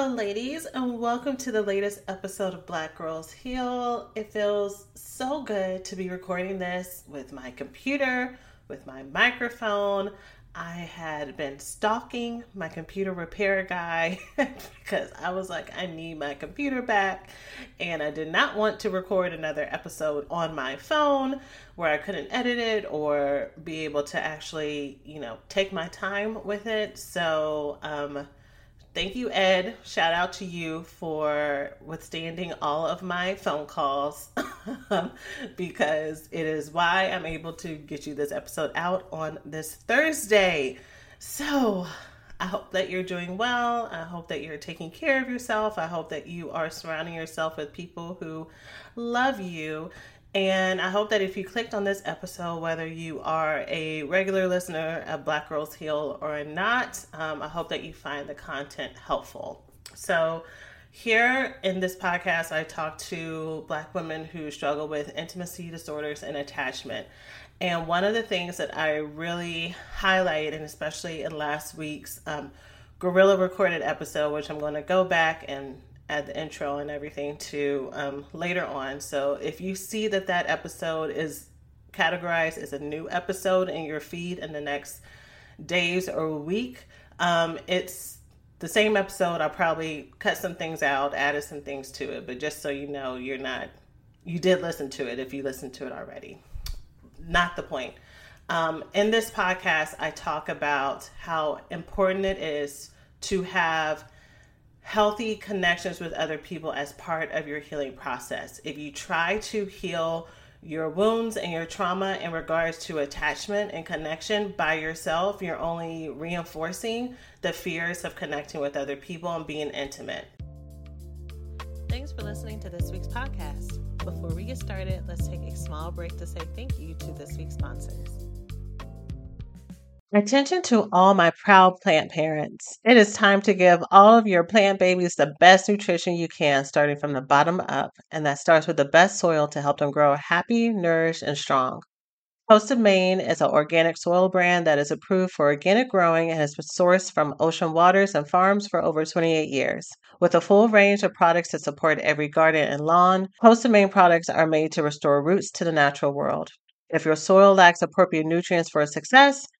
Hello, ladies, and welcome to the latest episode of Black Girls Heal. It feels so good to be recording this with my computer, with my microphone. I had been stalking my computer repair guy because I was like, I need my computer back. And I did not want to record another episode on my phone where I couldn't edit it or be able to actually, you know, take my time with it. So, um, thank you, Ed. Shout out to you for withstanding all of my phone calls because it is why I'm able to get you this episode out on this Thursday. So, I hope that you're doing well. I hope that you're taking care of yourself. I hope that you are surrounding yourself with people who love you and I hope that if you clicked on this episode, whether you are a regular listener of Black Girls Heal or not, um, I hope that you find the content helpful. So, here in this podcast, I talk to Black women who struggle with intimacy disorders and attachment. And one of the things that I really highlight, and especially in last week's um, Guerrilla recorded episode, which I'm going to go back and add the intro and everything to um, later on. So if you see that that episode is categorized as a new episode in your feed in the next days or week, um, it's the same episode. I'll probably cut some things out, added some things to it, but just so you know, you're not, you did listen to it if you listened to it already. Not the point. Um, in this podcast, I talk about how important it is to have healthy connections with other people as part of your healing process. If you try to heal your wounds and your trauma in regards to attachment and connection by yourself, you're only reinforcing the fears of connecting with other people and being intimate. Thanks for listening to this week's podcast. Before we get started, let's take a small break to say thank you to this week's sponsors. Attention to all my proud plant parents. It is time to give all of your plant babies the best nutrition you can, starting from the bottom up, and that starts with the best soil to help them grow happy, nourished, and strong. Coast of Maine is an organic soil brand that is approved for organic growing and has been sourced from ocean waters and farms for over 28 years. With a full range of products to support every garden and lawn, Coast of Maine products are made to restore roots to the natural world. If your soil lacks appropriate nutrients for success,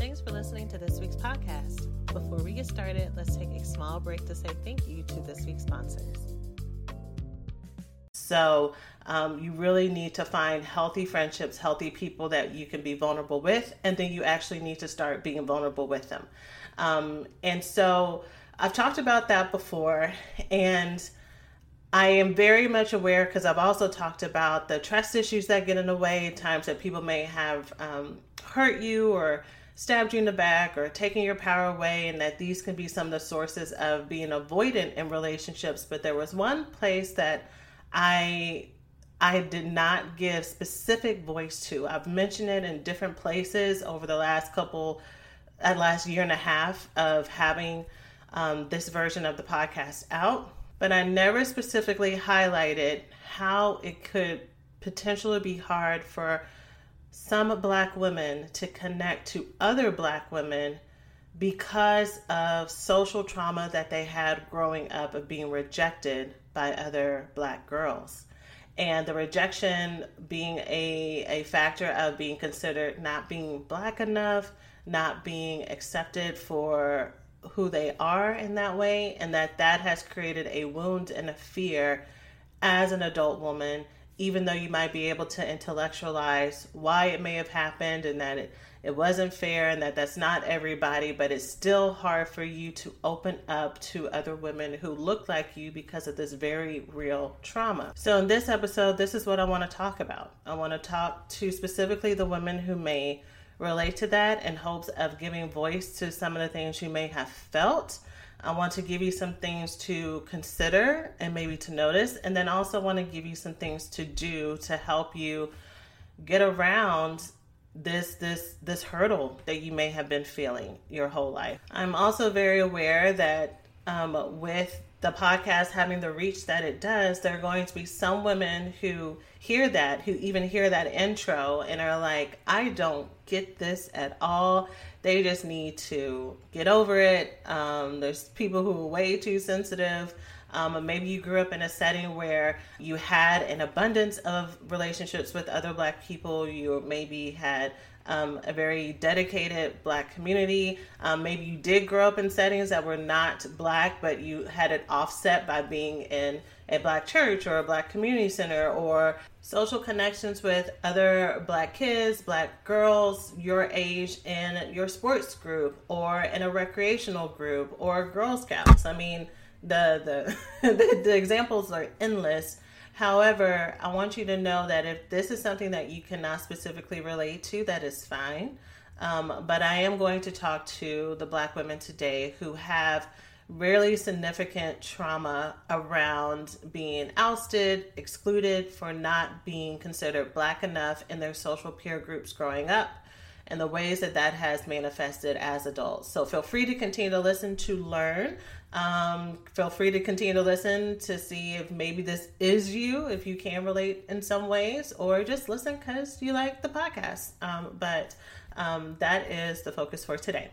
Thanks for listening to this week's podcast. Before we get started, let's take a small break to say thank you to this week's sponsors. So, um, you really need to find healthy friendships, healthy people that you can be vulnerable with, and then you actually need to start being vulnerable with them. Um, and so, I've talked about that before, and I am very much aware because I've also talked about the trust issues that get in the way, times that people may have um, hurt you or stabbed you in the back or taking your power away, and that these can be some of the sources of being avoidant in relationships. But there was one place that I I did not give specific voice to. I've mentioned it in different places over the last couple, at uh, last year and a half of having um, this version of the podcast out, but I never specifically highlighted how it could potentially be hard for some black women to connect to other black women because of social trauma that they had growing up of being rejected by other black girls. And the rejection being a, a factor of being considered not being black enough not being accepted for who they are in that way and that that has created a wound and a fear as an adult woman even though you might be able to intellectualize why it may have happened and that it, it wasn't fair and that that's not everybody, but it's still hard for you to open up to other women who look like you because of this very real trauma. So, in this episode, this is what I want to talk about. I want to talk to specifically the women who may relate to that in hopes of giving voice to some of the things you may have felt I want to give you some things to consider and maybe to notice, and then also want to give you some things to do to help you get around this this this hurdle that you may have been feeling your whole life. I'm also very aware that um, with the podcast having the reach that it does, there are going to be some women who hear that, who even hear that intro and are like, I don't get this at all. They just need to get over it. Um, there's people who are way too sensitive. Um, maybe you grew up in a setting where you had an abundance of relationships with other Black people. You maybe had um, a very dedicated black community. Um, maybe you did grow up in settings that were not black, but you had it offset by being in a black church or a black community center or social connections with other black kids, black girls your age in your sports group or in a recreational group or Girl Scouts. I mean, the the, the, the examples are endless However, I want you to know that if this is something that you cannot specifically relate to, that is fine. Um, but I am going to talk to the black women today who have really significant trauma around being ousted, excluded for not being considered black enough in their social peer groups growing up, and the ways that that has manifested as adults. So feel free to continue to listen to learn um, feel free to continue to listen to see if maybe this is you, if you can relate in some ways, or just listen because you like the podcast. Um, but um, that is the focus for today.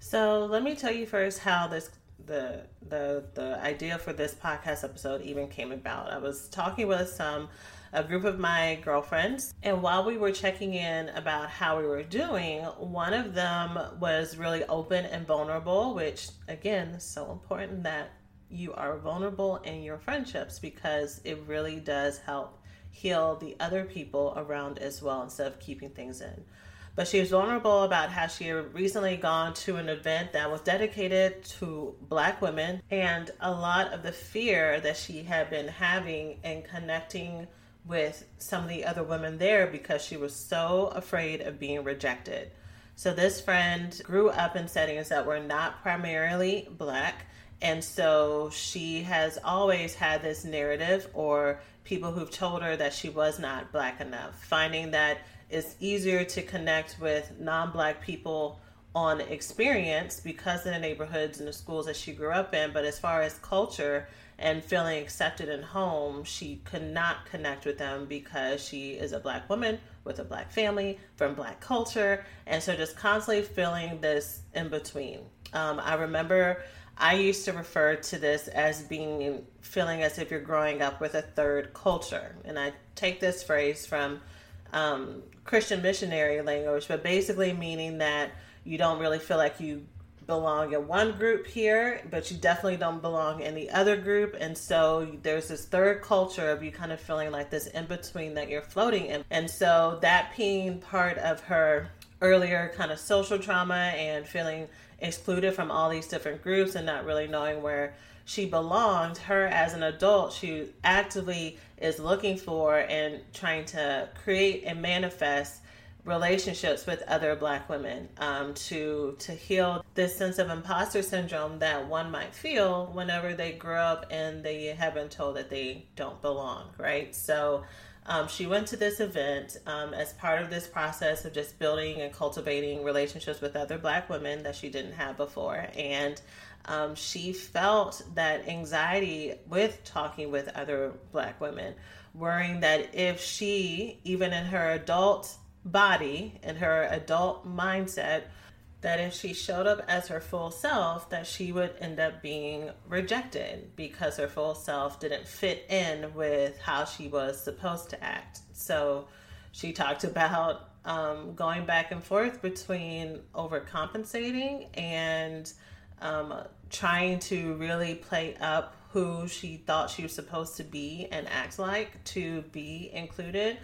So let me tell you first how this the the the idea for this podcast episode even came about. I was talking with some a group of my girlfriends. And while we were checking in about how we were doing, one of them was really open and vulnerable, which again so important that you are vulnerable in your friendships because it really does help heal the other people around as well instead of keeping things in. But she was vulnerable about how she had recently gone to an event that was dedicated to black women and a lot of the fear that she had been having in connecting with some of the other women there because she was so afraid of being rejected. So this friend grew up in settings that were not primarily black. And so she has always had this narrative or people who've told her that she was not black enough, finding that it's easier to connect with non black people on experience because of the neighborhoods and the schools that she grew up in. But as far as culture, and feeling accepted in home, she could not connect with them because she is a black woman with a black family from black culture. And so just constantly feeling this in between. Um, I remember I used to refer to this as being feeling as if you're growing up with a third culture. And I take this phrase from um, Christian missionary language, but basically meaning that you don't really feel like you belong in one group here, but you definitely don't belong in the other group. And so there's this third culture of you kind of feeling like this in between that you're floating in. And so that being part of her earlier kind of social trauma and feeling excluded from all these different groups and not really knowing where she belonged, her as an adult, she actively is looking for and trying to create and manifest relationships with other black women um, to to heal this sense of imposter syndrome that one might feel whenever they grow up and they have been told that they don't belong right? So um, she went to this event um, as part of this process of just building and cultivating relationships with other black women that she didn't have before. And um, she felt that anxiety with talking with other black women worrying that if she even in her adult body and her adult mindset that if she showed up as her full self that she would end up being rejected because her full self didn't fit in with how she was supposed to act. So she talked about um, going back and forth between overcompensating and um, trying to really play up who she thought she was supposed to be and act like to be included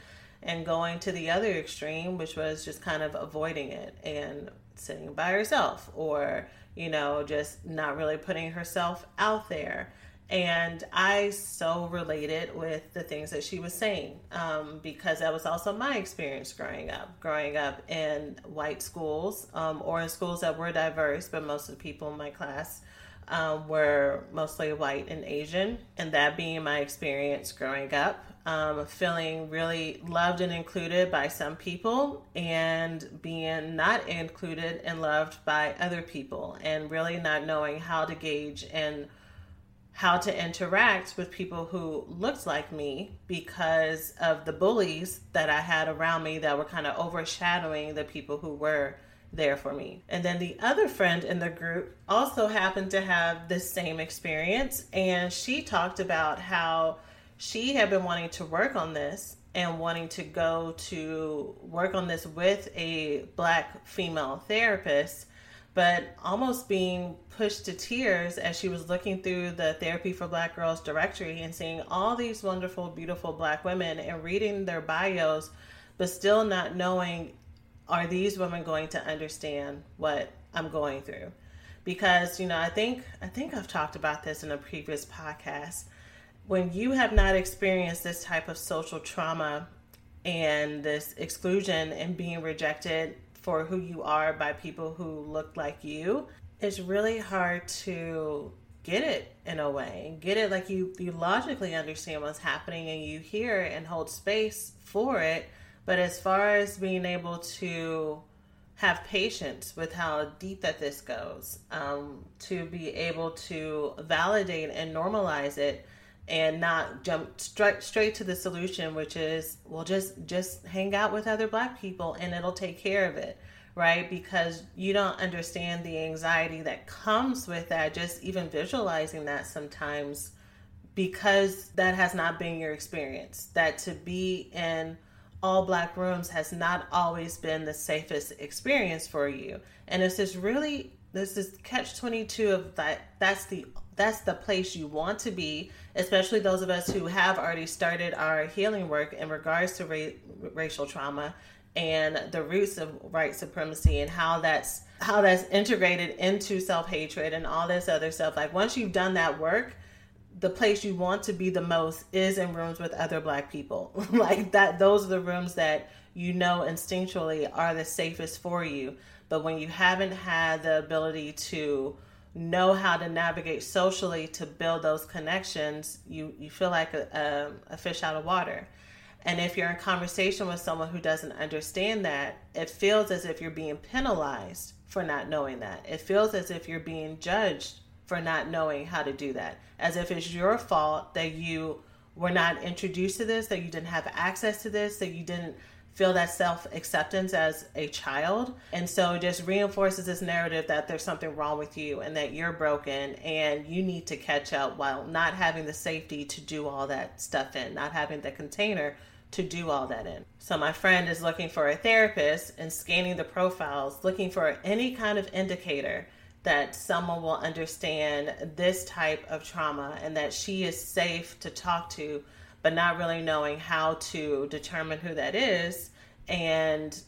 and going to the other extreme, which was just kind of avoiding it and sitting by herself or, you know, just not really putting herself out there. And I so related with the things that she was saying um, because that was also my experience growing up. Growing up in white schools um, or in schools that were diverse, but most of the people in my class um, were mostly white and Asian. And that being my experience growing up um, feeling really loved and included by some people and being not included and loved by other people and really not knowing how to gauge and how to interact with people who looked like me because of the bullies that I had around me that were kind of overshadowing the people who were there for me. And then the other friend in the group also happened to have the same experience and she talked about how she had been wanting to work on this and wanting to go to work on this with a black female therapist, but almost being pushed to tears as she was looking through the Therapy for Black Girls directory and seeing all these wonderful, beautiful black women and reading their bios, but still not knowing are these women going to understand what I'm going through? Because, you know, I think I think I've talked about this in a previous podcast when you have not experienced this type of social trauma and this exclusion and being rejected for who you are by people who look like you, it's really hard to get it in a way. Get it like you you logically understand what's happening and you hear and hold space for it. But as far as being able to have patience with how deep that this goes, um, to be able to validate and normalize it and not jump straight straight to the solution which is well just just hang out with other black people and it'll take care of it right? Because you don't understand the anxiety that comes with that just even visualizing that sometimes because that has not been your experience. That to be in all black rooms has not always been the safest experience for you. And it's just really this is catch 22 of that that's the that's the place you want to be, especially those of us who have already started our healing work in regards to ra- racial trauma and the roots of white supremacy and how that's how that's integrated into self-hatred and all this other stuff. Like once you've done that work, the place you want to be the most is in rooms with other black people. like that those are the rooms that you know instinctually are the safest for you. But when you haven't had the ability to know how to navigate socially to build those connections, you, you feel like a, a, a fish out of water. And if you're in conversation with someone who doesn't understand that, it feels as if you're being penalized for not knowing that. It feels as if you're being judged for not knowing how to do that, as if it's your fault that you were not introduced to this, that you didn't have access to this, that you didn't feel that self acceptance as a child. And so it just reinforces this narrative that there's something wrong with you and that you're broken and you need to catch up while not having the safety to do all that stuff in, not having the container to do all that in. So my friend is looking for a therapist and scanning the profiles, looking for any kind of indicator that someone will understand this type of trauma and that she is safe to talk to but not really knowing how to determine who that is and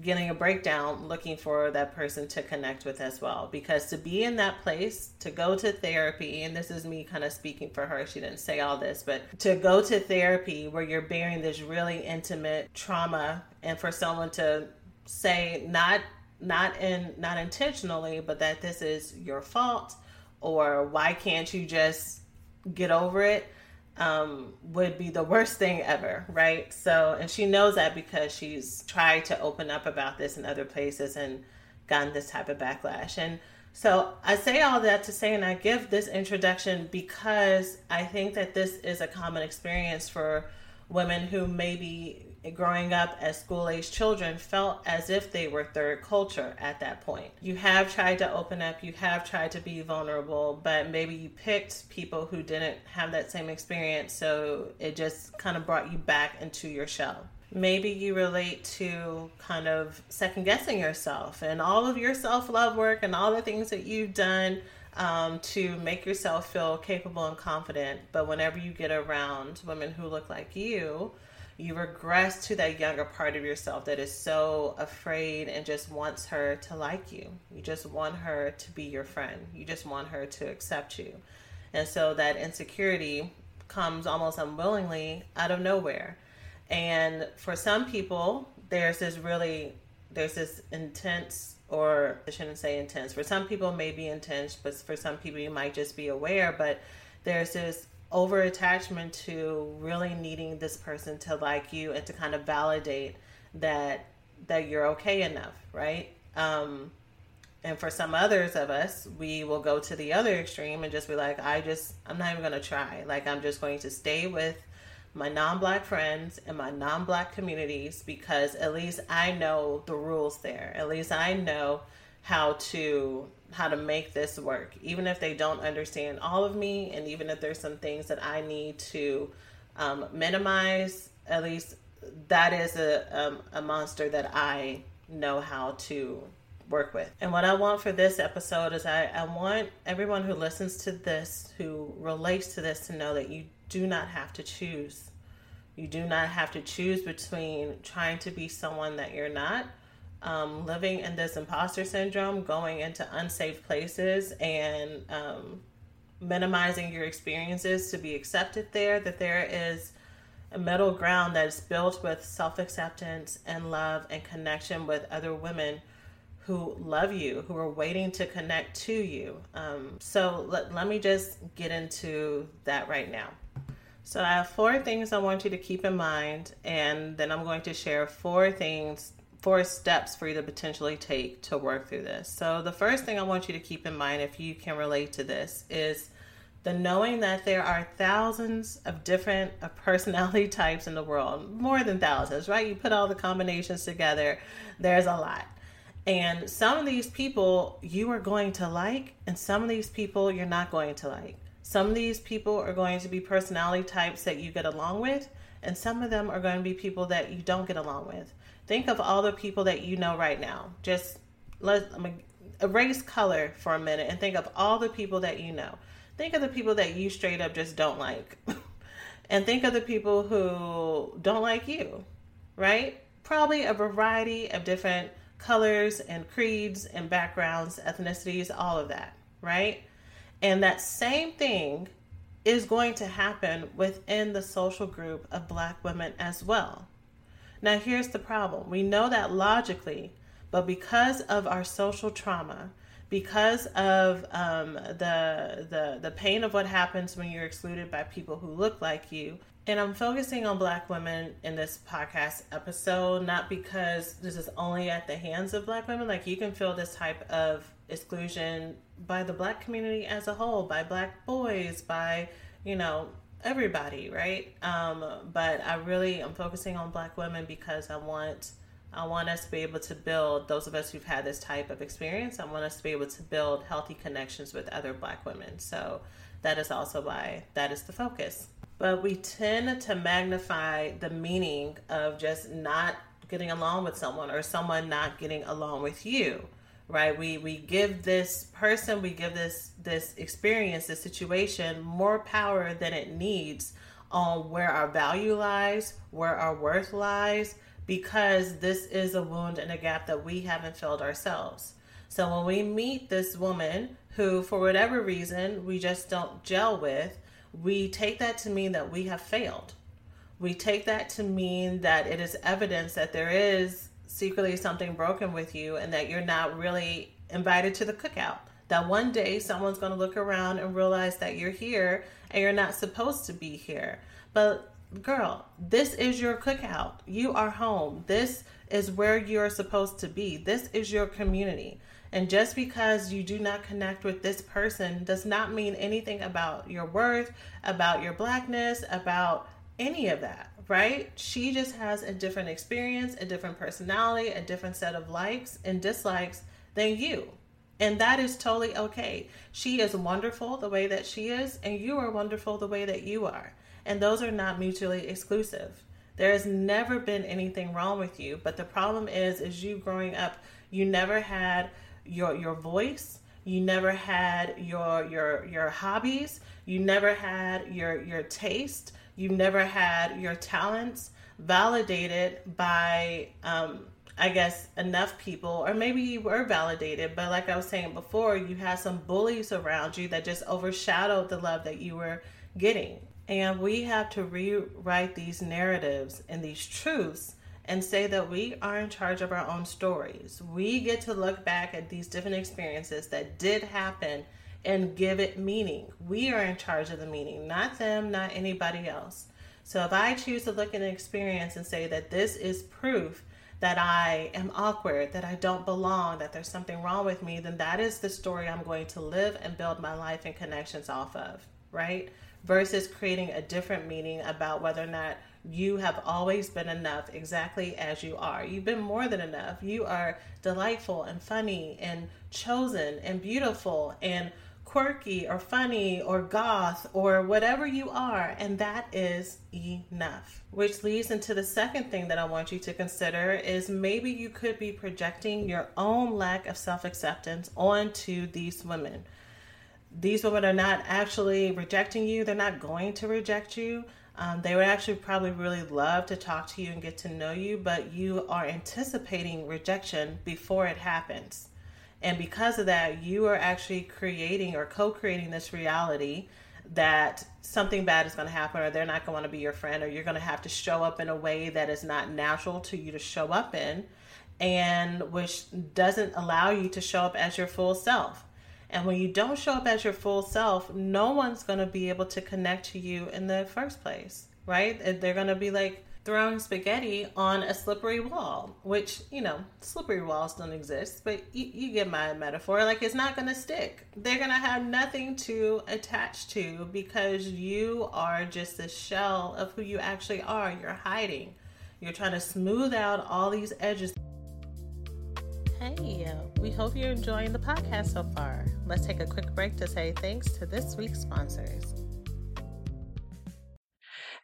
getting a breakdown looking for that person to connect with as well. Because to be in that place to go to therapy and this is me kind of speaking for her she didn't say all this but to go to therapy where you're bearing this really intimate trauma and for someone to say not not in not intentionally but that this is your fault or why can't you just get over it um, would be the worst thing ever, right? So, and she knows that because she's tried to open up about this in other places and gotten this type of backlash. And so I say all that to say, and I give this introduction because I think that this is a common experience for women who maybe growing up as school age children felt as if they were third culture at that point. You have tried to open up, you have tried to be vulnerable, but maybe you picked people who didn't have that same experience, so it just kind of brought you back into your shell. Maybe you relate to kind of second guessing yourself and all of your self love work and all the things that you've done um, to make yourself feel capable and confident. But whenever you get around women who look like you, you regress to that younger part of yourself that is so afraid and just wants her to like you. You just want her to be your friend. You just want her to accept you. And so that insecurity comes almost unwillingly out of nowhere. And for some people, there's this really there's this intense or I shouldn't say intense. For some people may be intense, but for some people you might just be aware, but there's this over attachment to really needing this person to like you and to kind of validate that that you're okay enough, right? Um, and for some others of us, we will go to the other extreme and just be like, I just, I'm not even going to try. Like, I'm just going to stay with my non black friends and my non black communities because at least I know the rules there. At least I know how to how to make this work, even if they don't understand all of me, and even if there's some things that I need to um, minimize. At least that is a um, a monster that I know how to work with. And what I want for this episode is I, I want everyone who listens to this, who relates to this, to know that you do not have to choose. You do not have to choose between trying to be someone that you're not um, living in this imposter syndrome, going into unsafe places, and um, minimizing your experiences to be accepted there, that there is a middle ground that is built with self acceptance and love and connection with other women who love you, who are waiting to connect to you. Um, so let, let me just get into that right now. So I have four things I want you to keep in mind, and then I'm going to share four things four steps for you to potentially take to work through this. So, the first thing I want you to keep in mind, if you can relate to this, is the knowing that there are thousands of different uh, personality types in the world, more than thousands, right? You put all the combinations together, there's a lot. And some of these people you are going to like, and some of these people you're not going to like. Some of these people are going to be personality types that you get along with, and some of them are going to be people that you don't get along with. Think of all the people that you know right now. Just let erase color for a minute and think of all the people that you know. Think of the people that you straight up just don't like. and think of the people who don't like you, right? Probably a variety of different colors and creeds and backgrounds, ethnicities, all of that, right? And that same thing is going to happen within the social group of black women as well. Now, here's the problem we know that logically, but because of our social trauma, because of um, the, the, the pain of what happens when you're excluded by people who look like you, and I'm focusing on black women in this podcast episode, not because this is only at the hands of black women. Like, you can feel this type of exclusion by the black community as a whole, by black boys, by, you know, everybody, right? Um, but I really am focusing on black women because I want I want us to be able to build those of us who've had this type of experience. I want us to be able to build healthy connections with other black women. So that is also why that is the focus. But we tend to magnify the meaning of just not getting along with someone or someone not getting along with you right we we give this person we give this this experience this situation more power than it needs on where our value lies where our worth lies because this is a wound and a gap that we haven't filled ourselves. So when we meet this woman who, for whatever reason, we just don't gel with, we take that to mean that we have failed. We take that to mean that it is evidence that there is secretly something broken with you and that you're not really invited to the cookout. That one day someone's going to look around and realize that you're here and you're not supposed to be here. But girl, this is your cookout. You are home. This is where you're supposed to be. This is your community. And just because you do not connect with this person does not mean anything about your worth, about your blackness, about any of that, right? She just has a different experience, a different personality, a different set of likes and dislikes than you. And that is totally okay. She is wonderful the way that she is, and you are wonderful the way that you are. And those are not mutually exclusive. There has never been anything wrong with you, but the problem is is you growing up, you never had your your voice, you never had your your your hobbies, you never had your your taste, you never had your talents validated by um, I guess enough people, or maybe you were validated, but like I was saying before, you had some bullies around you that just overshadowed the love that you were getting. And we have to rewrite these narratives and these truths and say that we are in charge of our own stories. We get to look back at these different experiences that did happen and give it meaning. We are in charge of the meaning, not them, not anybody else. So if I choose to look at an experience and say that this is proof that I am awkward, that I don't belong, that there's something wrong with me, then that is the story I'm going to live and build my life and connections off of, right? Versus creating a different meaning about whether or not you have always been enough exactly as you are. You've been more than enough. You are delightful and funny and chosen and beautiful and quirky or funny or goth or whatever you are, and that is enough. Which leads into the second thing that I want you to consider is maybe you could be projecting your own lack of self acceptance onto these women. These women are not actually rejecting you, they're not going to reject you. Um, they would actually probably really love to talk to you and get to know you, but you are anticipating rejection before it happens. And because of that, you are actually creating or co creating this reality that something bad is going to happen, or they're not going to be your friend, or you're going to have to show up in a way that is not natural to you to show up in, and which doesn't allow you to show up as your full self. And when you don't show up as your full self, no one's going to be able to connect to you in the first place, right? They're going to be like, throwing spaghetti on a slippery wall, which, you know, slippery walls don't exist, but you, you get my metaphor. Like, it's not going to stick. They're going to have nothing to attach to because you are just a shell of who you actually are. You're hiding, you're trying to smooth out all these edges. Hey, we hope you're enjoying the podcast so far. Let's take a quick break to say thanks to this week's sponsors.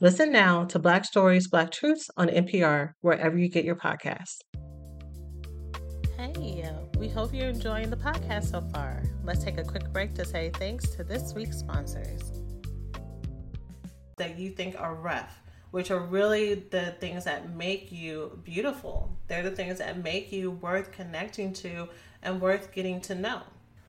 Listen now to Black Stories, Black Truths on NPR, wherever you get your podcasts. Hey, uh, we hope you're enjoying the podcast so far. Let's take a quick break to say thanks to this week's sponsors. That you think are rough, which are really the things that make you beautiful. They're the things that make you worth connecting to and worth getting to know.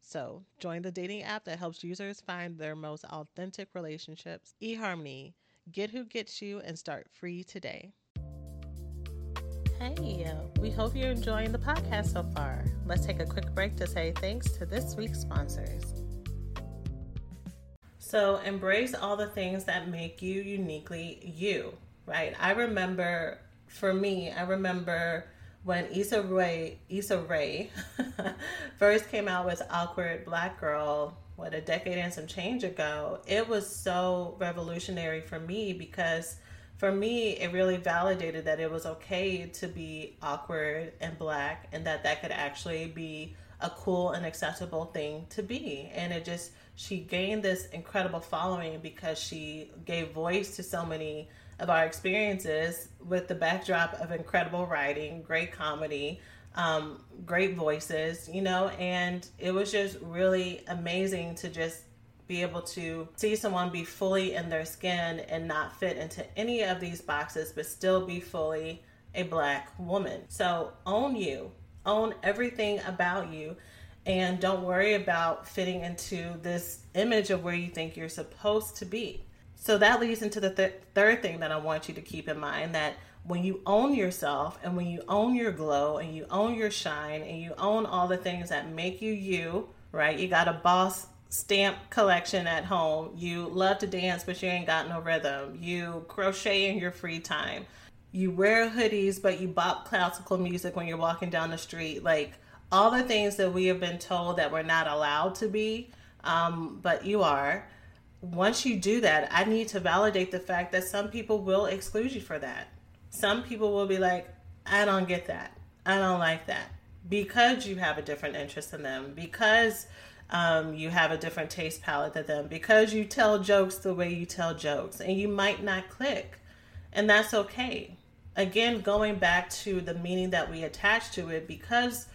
So, join the dating app that helps users find their most authentic relationships. eHarmony, get who gets you and start free today. Hey, we hope you're enjoying the podcast so far. Let's take a quick break to say thanks to this week's sponsors. So, embrace all the things that make you uniquely you, right? I remember, for me, I remember when Issa Rae, Issa Rae first came out with Awkward Black Girl, what, a decade and some change ago, it was so revolutionary for me because for me, it really validated that it was okay to be awkward and black and that that could actually be a cool and acceptable thing to be. And it just, she gained this incredible following because she gave voice to so many of our experiences with the backdrop of incredible writing, great comedy, um, great voices, you know, and it was just really amazing to just be able to see someone be fully in their skin and not fit into any of these boxes, but still be fully a black woman. So own you, own everything about you and don't worry about fitting into this image of where you think you're supposed to be. So that leads into the th- third thing that I want you to keep in mind that when you own yourself and when you own your glow and you own your shine and you own all the things that make you you, right? You got a boss stamp collection at home. You love to dance, but you ain't got no rhythm. You crochet in your free time. You wear hoodies, but you bop classical music when you're walking down the street. Like, all the things that we have been told that we're not allowed to be, um, but you are. Once you do that, I need to validate the fact that some people will exclude you for that. Some people will be like, I don't get that. I don't like that. Because you have a different interest in them, because um, you have a different taste palette than them, because you tell jokes the way you tell jokes, and you might not click. And that's okay. Again, going back to the meaning that we attach to it, because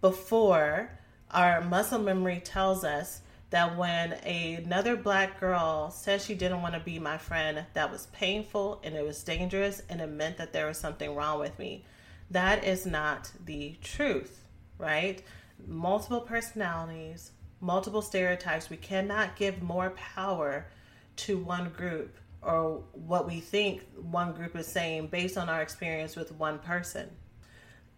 before, our muscle memory tells us that when another black girl said she didn't want to be my friend, that was painful and it was dangerous and it meant that there was something wrong with me. That is not the truth, right? Multiple personalities, multiple stereotypes. We cannot give more power to one group or what we think one group is saying based on our experience with one person.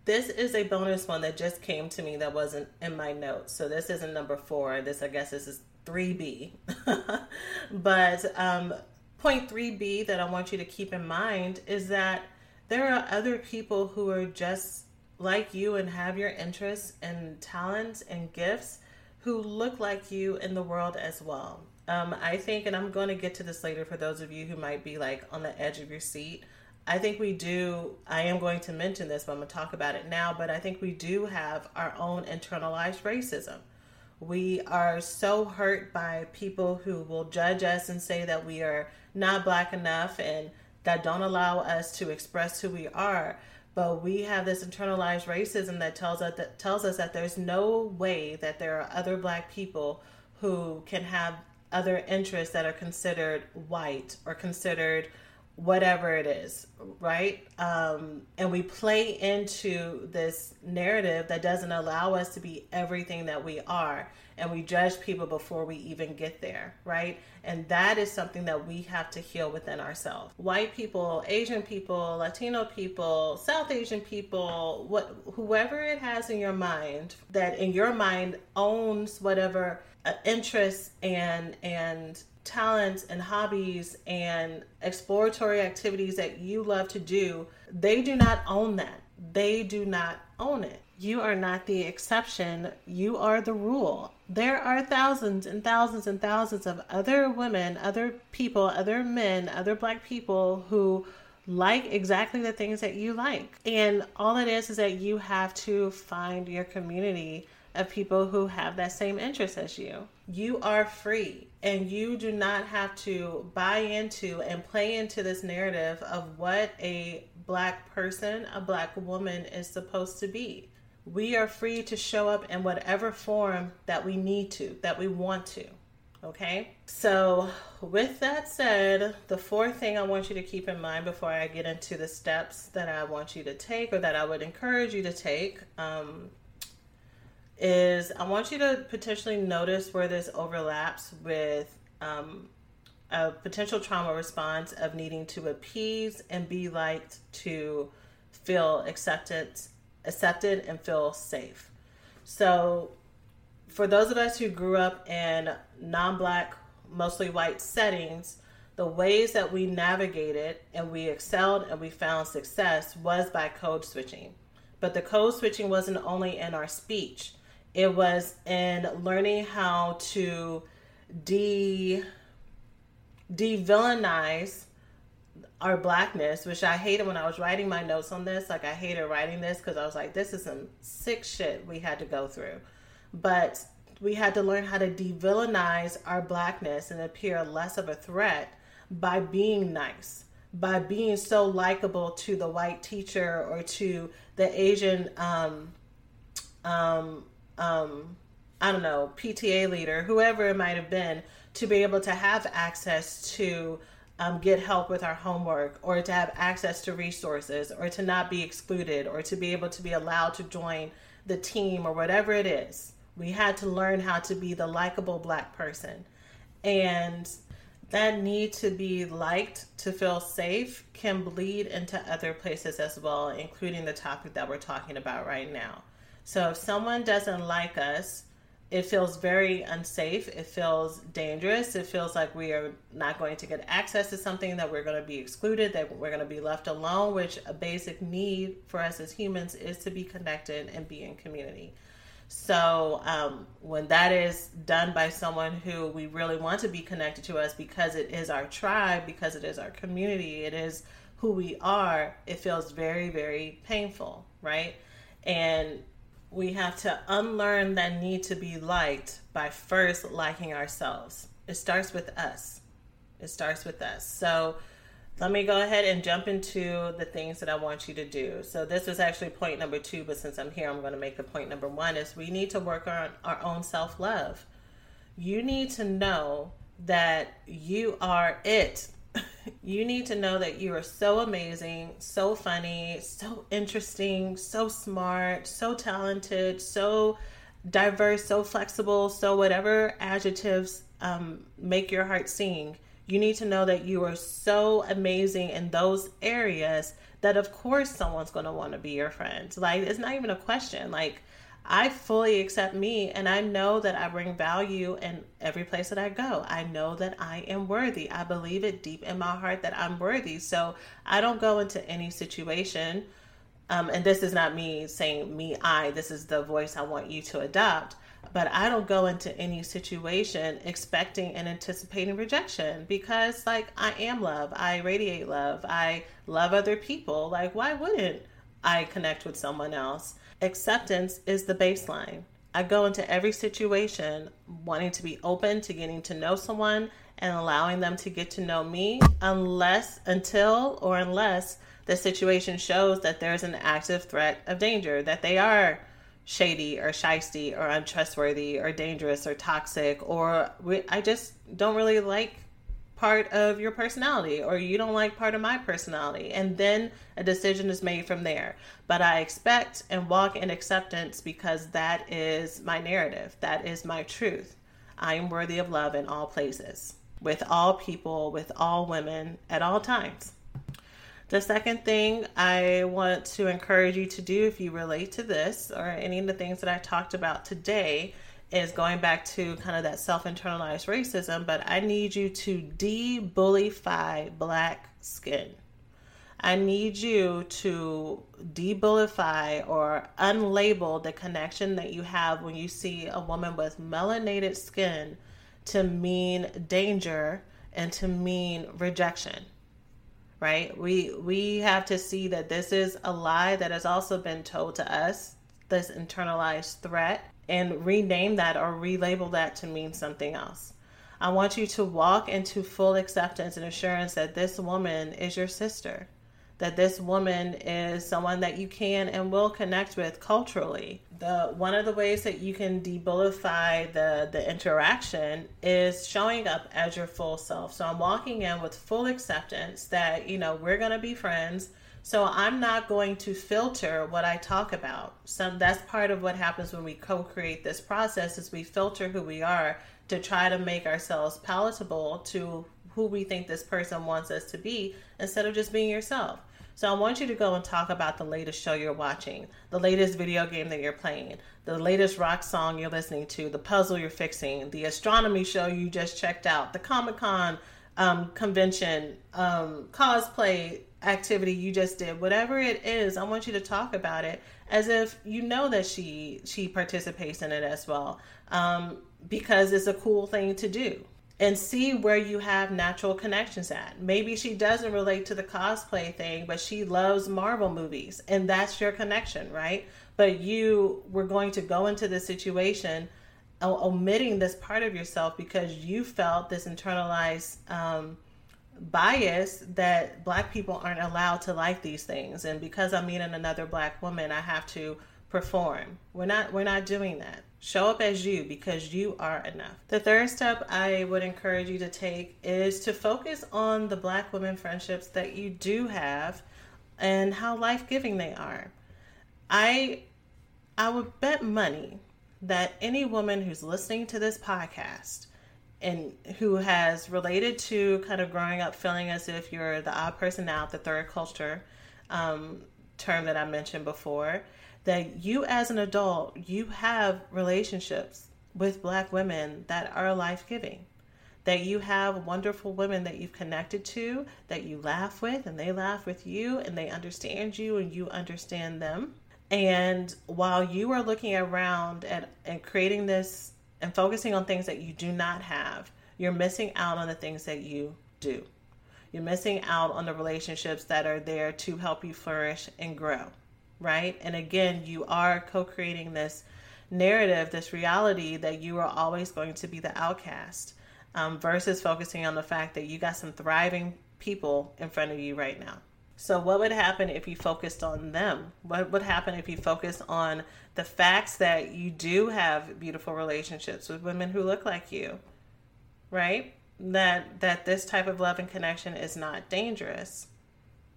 This is a bonus one that just came to me that wasn't in my notes. So this isn't number four. This, I guess, this is 3B. but um, point 3B that I want you to keep in mind is that there are other people who are just like you and have your interests and talents and gifts who look like you in the world as well. Um, I think, and I'm going to get to this later for those of you who might be like on the edge of your seat. I think we do. I am going to mention this, but I'm going to talk about it now. But I think we do have our own internalized racism. We are so hurt by people who will judge us and say that we are not black enough and that don't allow us to express who we are. But we have this internalized racism that tells us that tells us that there's no way that there are other black people who can have other interests that are considered white or considered whatever it is, right? Um, and we play into this narrative that doesn't allow us to be everything that we are. And we judge people before we even get there, right? And that is something that we have to heal within ourselves. White people, Asian people, Latino people, South Asian people, what whoever it has in your mind that in your mind owns whatever uh, interests and and talents and hobbies and exploratory activities that you love to do, they do not own that. They do not own it. You are not the exception. You are the rule. There are thousands and thousands and thousands of other women, other people, other men, other black people who like exactly the things that you like. And all it is is that you have to find your community of people who have that same interest as you. You are free and you do not have to buy into and play into this narrative of what a black person, a black woman is supposed to be. We are free to show up in whatever form that we need to, that we want to. Okay? So, with that said, the fourth thing I want you to keep in mind before I get into the steps that I want you to take or that I would encourage you to take um, is I want you to potentially notice where this overlaps with um, a potential trauma response of needing to appease and be liked to feel accepted, accepted and feel safe. So, for those of us who grew up in non-black, mostly white settings, the ways that we navigated and we excelled and we found success was by code switching. But the code switching wasn't only in our speech it was in learning how to de de-villainize our blackness, which I hated when I was writing my notes on this. Like I hated writing this because I was like, this is some sick shit we had to go through. But we had to learn how to de-villainize our blackness and appear less of a threat by being nice, by being so likable to the white teacher or to the Asian um, um, um, I don't know, PTA leader, whoever it might have been, to be able to have access to um, get help with our homework or to have access to resources or to not be excluded or to be able to be allowed to join the team or whatever it is. We had to learn how to be the likable black person. And that need to be liked to feel safe can bleed into other places as well, including the topic that we're talking about right now. So if someone doesn't like us, it feels very unsafe. It feels dangerous. It feels like we are not going to get access to something, that we're going to be excluded, that we're going to be left alone, which a basic need for us as humans is to be connected and be in community. So um, when that is done by someone who we really want to be connected to us because it is our tribe, because it is our community, it is who we are, it feels very, very painful, right? And we have to unlearn that need to be liked by first liking ourselves. It starts with us. It starts with us. So let me go ahead and jump into the things that I want you to do. So this was actually point number two, but since I'm here, I'm going to make the point number one is we need to work on our own self love. You need to know that you are it you need to know that you are so amazing, so funny, so interesting, so smart, so talented, so diverse, so flexible, so whatever adjectives um, make your heart sing. You need to know that you are so amazing in those areas that, of course, someone's going to want to be your friend. Like, it's not even a question. Like, I fully accept me and I know that I bring value in every place that I go. I know that I am worthy. I believe it deep in my heart that I'm worthy. So I don't go into any situation. Um, and this is not me saying me, I, this is the voice I want you to adopt. But I don't go into any situation expecting and anticipating rejection because, like, I am love. I radiate love. I love other people. Like, why wouldn't I connect with someone else? Acceptance is the baseline. I go into every situation wanting to be open to getting to know someone and allowing them to get to know me unless, until, or unless the situation shows that there's an active threat of danger, that they are shady or shisty or untrustworthy or dangerous or toxic, or I just don't really like part of your personality or you don't like part of my personality. And then a decision is made from there. But I expect and walk in acceptance because that is my narrative, that is my truth. I am worthy of love in all places, with all people, with all women, at all times. The second thing I want to encourage you to do if you relate to this or any of the things that I talked about today is going back to kind of that self internalized racism, but I need you to debullify black skin. I need you to debullify or unlabel the connection that you have when you see a woman with melanated skin to mean danger and to mean rejection right we we have to see that this is a lie that has also been told to us this internalized threat and rename that or relabel that to mean something else i want you to walk into full acceptance and assurance that this woman is your sister that this woman is someone that you can and will connect with culturally. The one of the ways that you can debullify the the interaction is showing up as your full self. So I'm walking in with full acceptance that, you know, we're going to be friends. So I'm not going to filter what I talk about. So that's part of what happens when we co-create this process is we filter who we are to try to make ourselves palatable to who we think this person wants us to be instead of just being yourself. So I want you to go and talk about the latest show you're watching, the latest video game that you're playing, the latest rock song you're listening to, the puzzle you're fixing, the astronomy show you just checked out, the Comic Con um, convention, um, cosplay activity you just did, whatever it is, I want you to talk about it as if you know that she she participates in it as well, um, because it's a cool thing to do and see where you have natural connections at. Maybe she doesn't relate to the cosplay thing, but she loves Marvel movies, and that's your connection, right? But you were going to go into the situation omitting this part of yourself because you felt this internalized um, bias that black people aren't allowed to like these things and because i'm meeting another black woman i have to perform we're not we're not doing that Show up as you because you are enough. The third step I would encourage you to take is to focus on the black women friendships that you do have and how life-giving they are. I I would bet money that any woman who's listening to this podcast and who has related to kind of growing up feeling as if you're the odd person out, the third culture um, term that I mentioned before, that you as an adult, you have relationships with black women that are life-giving. That you have wonderful women that you've connected to, that you laugh with, and they laugh with you, and they understand you, and you understand them. And while you are looking around at, and creating this and focusing on things that you do not have, you're missing out on the things that you do. You're missing out on the relationships that are there to help you flourish and grow right? And again, you are co creating this narrative, this reality that you are always going to be the outcast um, versus focusing on the fact that you got some thriving people in front of you right now. So, what would happen if you focused on them? What would happen if you focused on the facts that you do have beautiful relationships with women who look like you, right? That that this type of love and connection is not dangerous.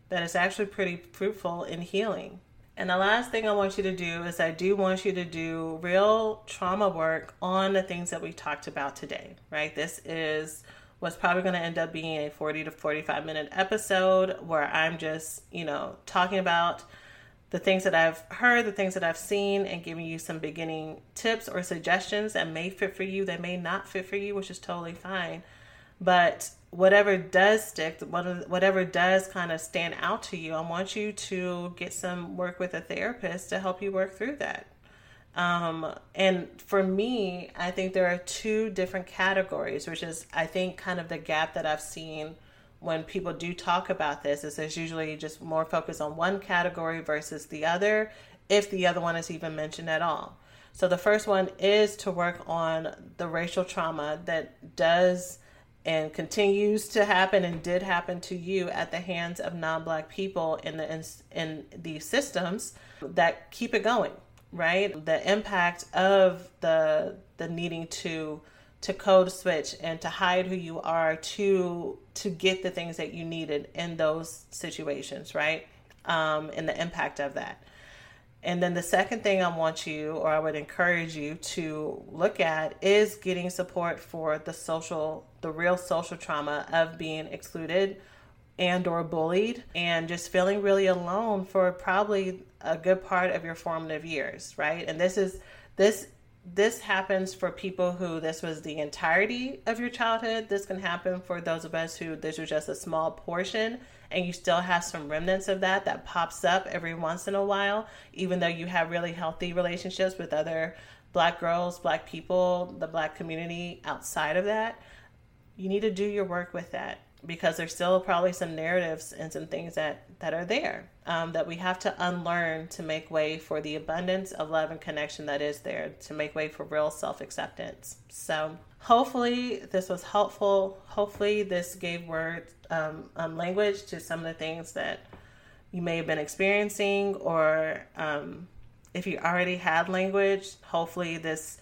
That it's actually pretty fruitful in healing. And the last thing I want you to do is I do want you to do real trauma work on the things that we talked about today, right? This is what's probably going to end up being a 40 to 45 minute episode where I'm just, you know, talking about the things that I've heard, the things that I've seen, and giving you some beginning tips or suggestions that may fit for you, that may not fit for you, which is totally fine. But whatever does stick, whatever does kind of stand out to you, I want you to get some work with a therapist to help you work through that. Um, and for me, I think there are two different categories, which is, I think, kind of the gap that I've seen when people do talk about this is there's usually just more focus on one category versus the other, if the other one is even mentioned at all. So the first one is to work on the racial trauma that does and continues to happen and did happen to you at the hands of non-black people in the in, in these systems that keep it going right the impact of the the needing to to code switch and to hide who you are to to get the things that you needed in those situations, right? Um, and the impact of that. And then the second thing I want you, or I would encourage you to look at, is getting support for the social, the real social trauma of being excluded and or bullied and just feeling really alone for probably a good part of your formative years right? And this is this this happens for people who this was the entirety of your childhood. This can happen for those of us who this was just a small portion and you still have some remnants of that that pops up every once in a while even though you have really healthy relationships with other black girls black people the black community outside of that. You need to do your work with that because there's still probably some narratives and some things that that are there um, that we have to unlearn to make way for the abundance of love and connection that is there to make way for real self-acceptance so hopefully this was helpful hopefully this gave words um, um, language to some of the things that you may have been experiencing or um, if you already had language hopefully this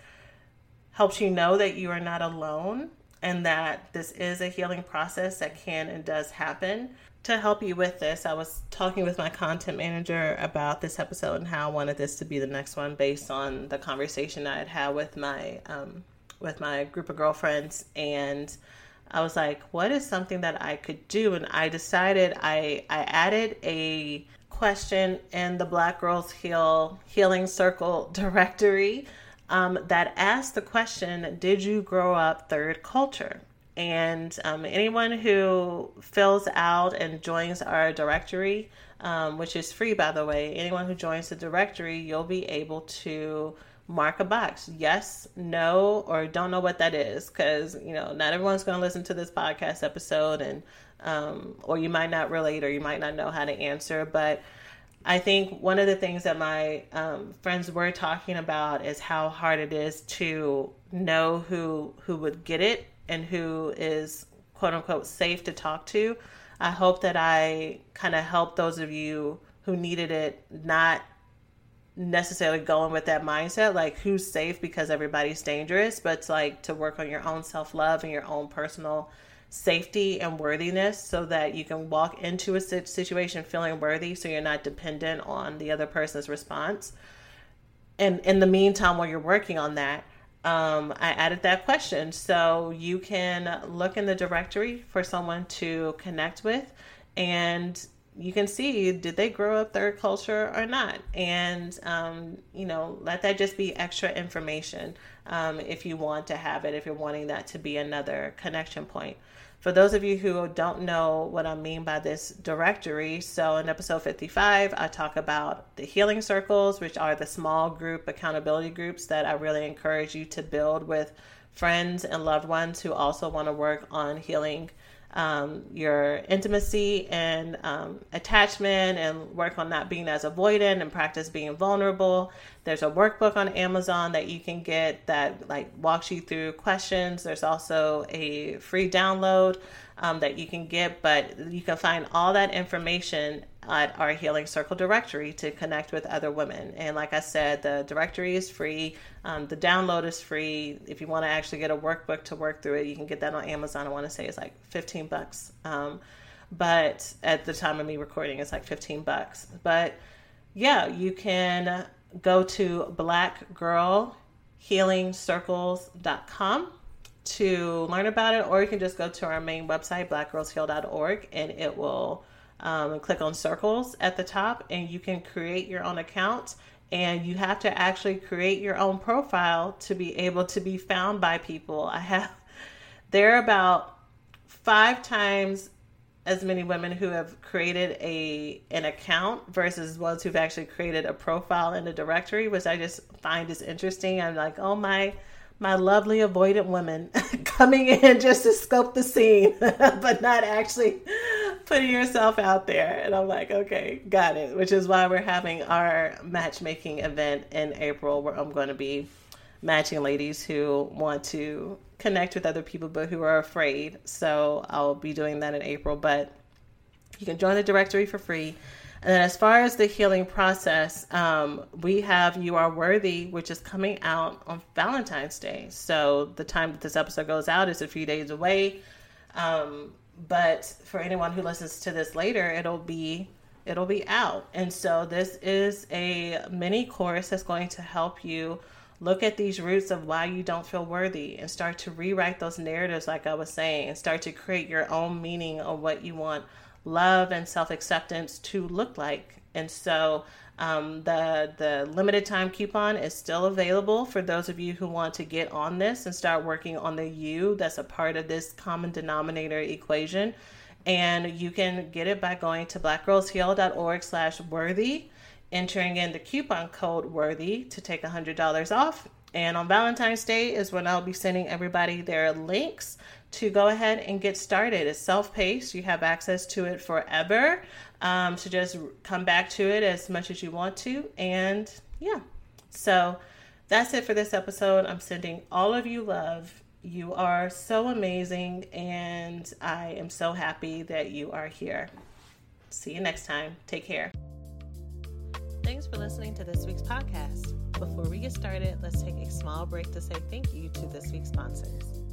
helps you know that you are not alone and that this is a healing process that can and does happen. To help you with this, I was talking with my content manager about this episode and how I wanted this to be the next one based on the conversation I had had with my um, with my group of girlfriends and I was like, what is something that I could do? And I decided I I added a question in the Black Girls Heal Healing Circle directory um, that asked the question Did you grow up third culture? And um, anyone who fills out and joins our directory, um, which is free by the way, anyone who joins the directory, you'll be able to mark a box. Yes no or don't know what that is because you know not everyone's going to listen to this podcast episode and um, or you might not relate or you might not know how to answer. But I think one of the things that my um, friends were talking about is how hard it is to know who who would get it and who is quote unquote safe to talk to. I hope that I kind of help those of you who needed it not necessarily going with that mindset like who's safe because everybody's dangerous but it's like to work on your own self-love and your own personal safety and worthiness so that you can walk into a situation feeling worthy so you're not dependent on the other person's response. And in the meantime, while you're working on that, um, I added that question. So you can look in the directory for someone to connect with and you can see did they grow up third culture or not and um, you know let that just be extra information um, if you want to have it if you're wanting that to be another connection point for those of you who don't know what I mean by this directory, so in episode 55, I talk about the healing circles, which are the small group accountability groups that I really encourage you to build with friends and loved ones who also want to work on healing um, your intimacy and um, attachment and work on not being as avoidant and practice being vulnerable. There's a workbook on Amazon that you can get that like walks you through questions. There's also a free download um, that you can get, but you can find all that information at our Healing Circle directory to connect with other women. And like I said, the directory is free. Um, the download is free. If you want to actually get a workbook to work through it, you can get that on Amazon. I want to say it's like 15 bucks. Um, but at the time of me recording, it's like 15 bucks. But yeah, you can go to blackgirlhealingcircles.com to learn about it, or you can just go to our main website, blackgirlsheal.org, and it will um, click on circles at the top, and you can create your own account. And you have to actually create your own profile to be able to be found by people. I have, there are about five times as many women who have created a an account versus ones who've actually created a profile in the directory, which I just find is interesting. I'm like, oh my my lovely avoidant women coming in just to scope the scene, but not actually putting yourself out there. And I'm like, okay, got it. Which is why we're having our matchmaking event in April where I'm going to be matching ladies who want to connect with other people but who are afraid. So I'll be doing that in April. But you can join the directory for free. And then, as far as the healing process, um, we have You Are Worthy, which is coming out on Valentine's Day. So, the time that this episode goes out is a few days away. Um, but for anyone who listens to this later, it'll be it'll be out. And so this is a mini course that's going to help you look at these roots of why you don't feel worthy and start to rewrite those narratives like I was saying and start to create your own meaning of what you want love and self-acceptance to look like. And so um, the the limited time coupon is still available for those of you who want to get on this and start working on the you that's a part of this common denominator equation. And you can get it by going to blackgirlsheal.org slash worthy, entering in the coupon code worthy to take $100 off. And on Valentine's Day is when I'll be sending everybody their links to go ahead and get started. It's self paced, you have access to it forever. Um, so just come back to it as much as you want to. And yeah, so that's it for this episode. I'm sending all of you love. You are so amazing, and I am so happy that you are here. See you next time. Take care. Thanks for listening to this week's podcast. Before we get started, let's take a small break to say thank you to this week's sponsors.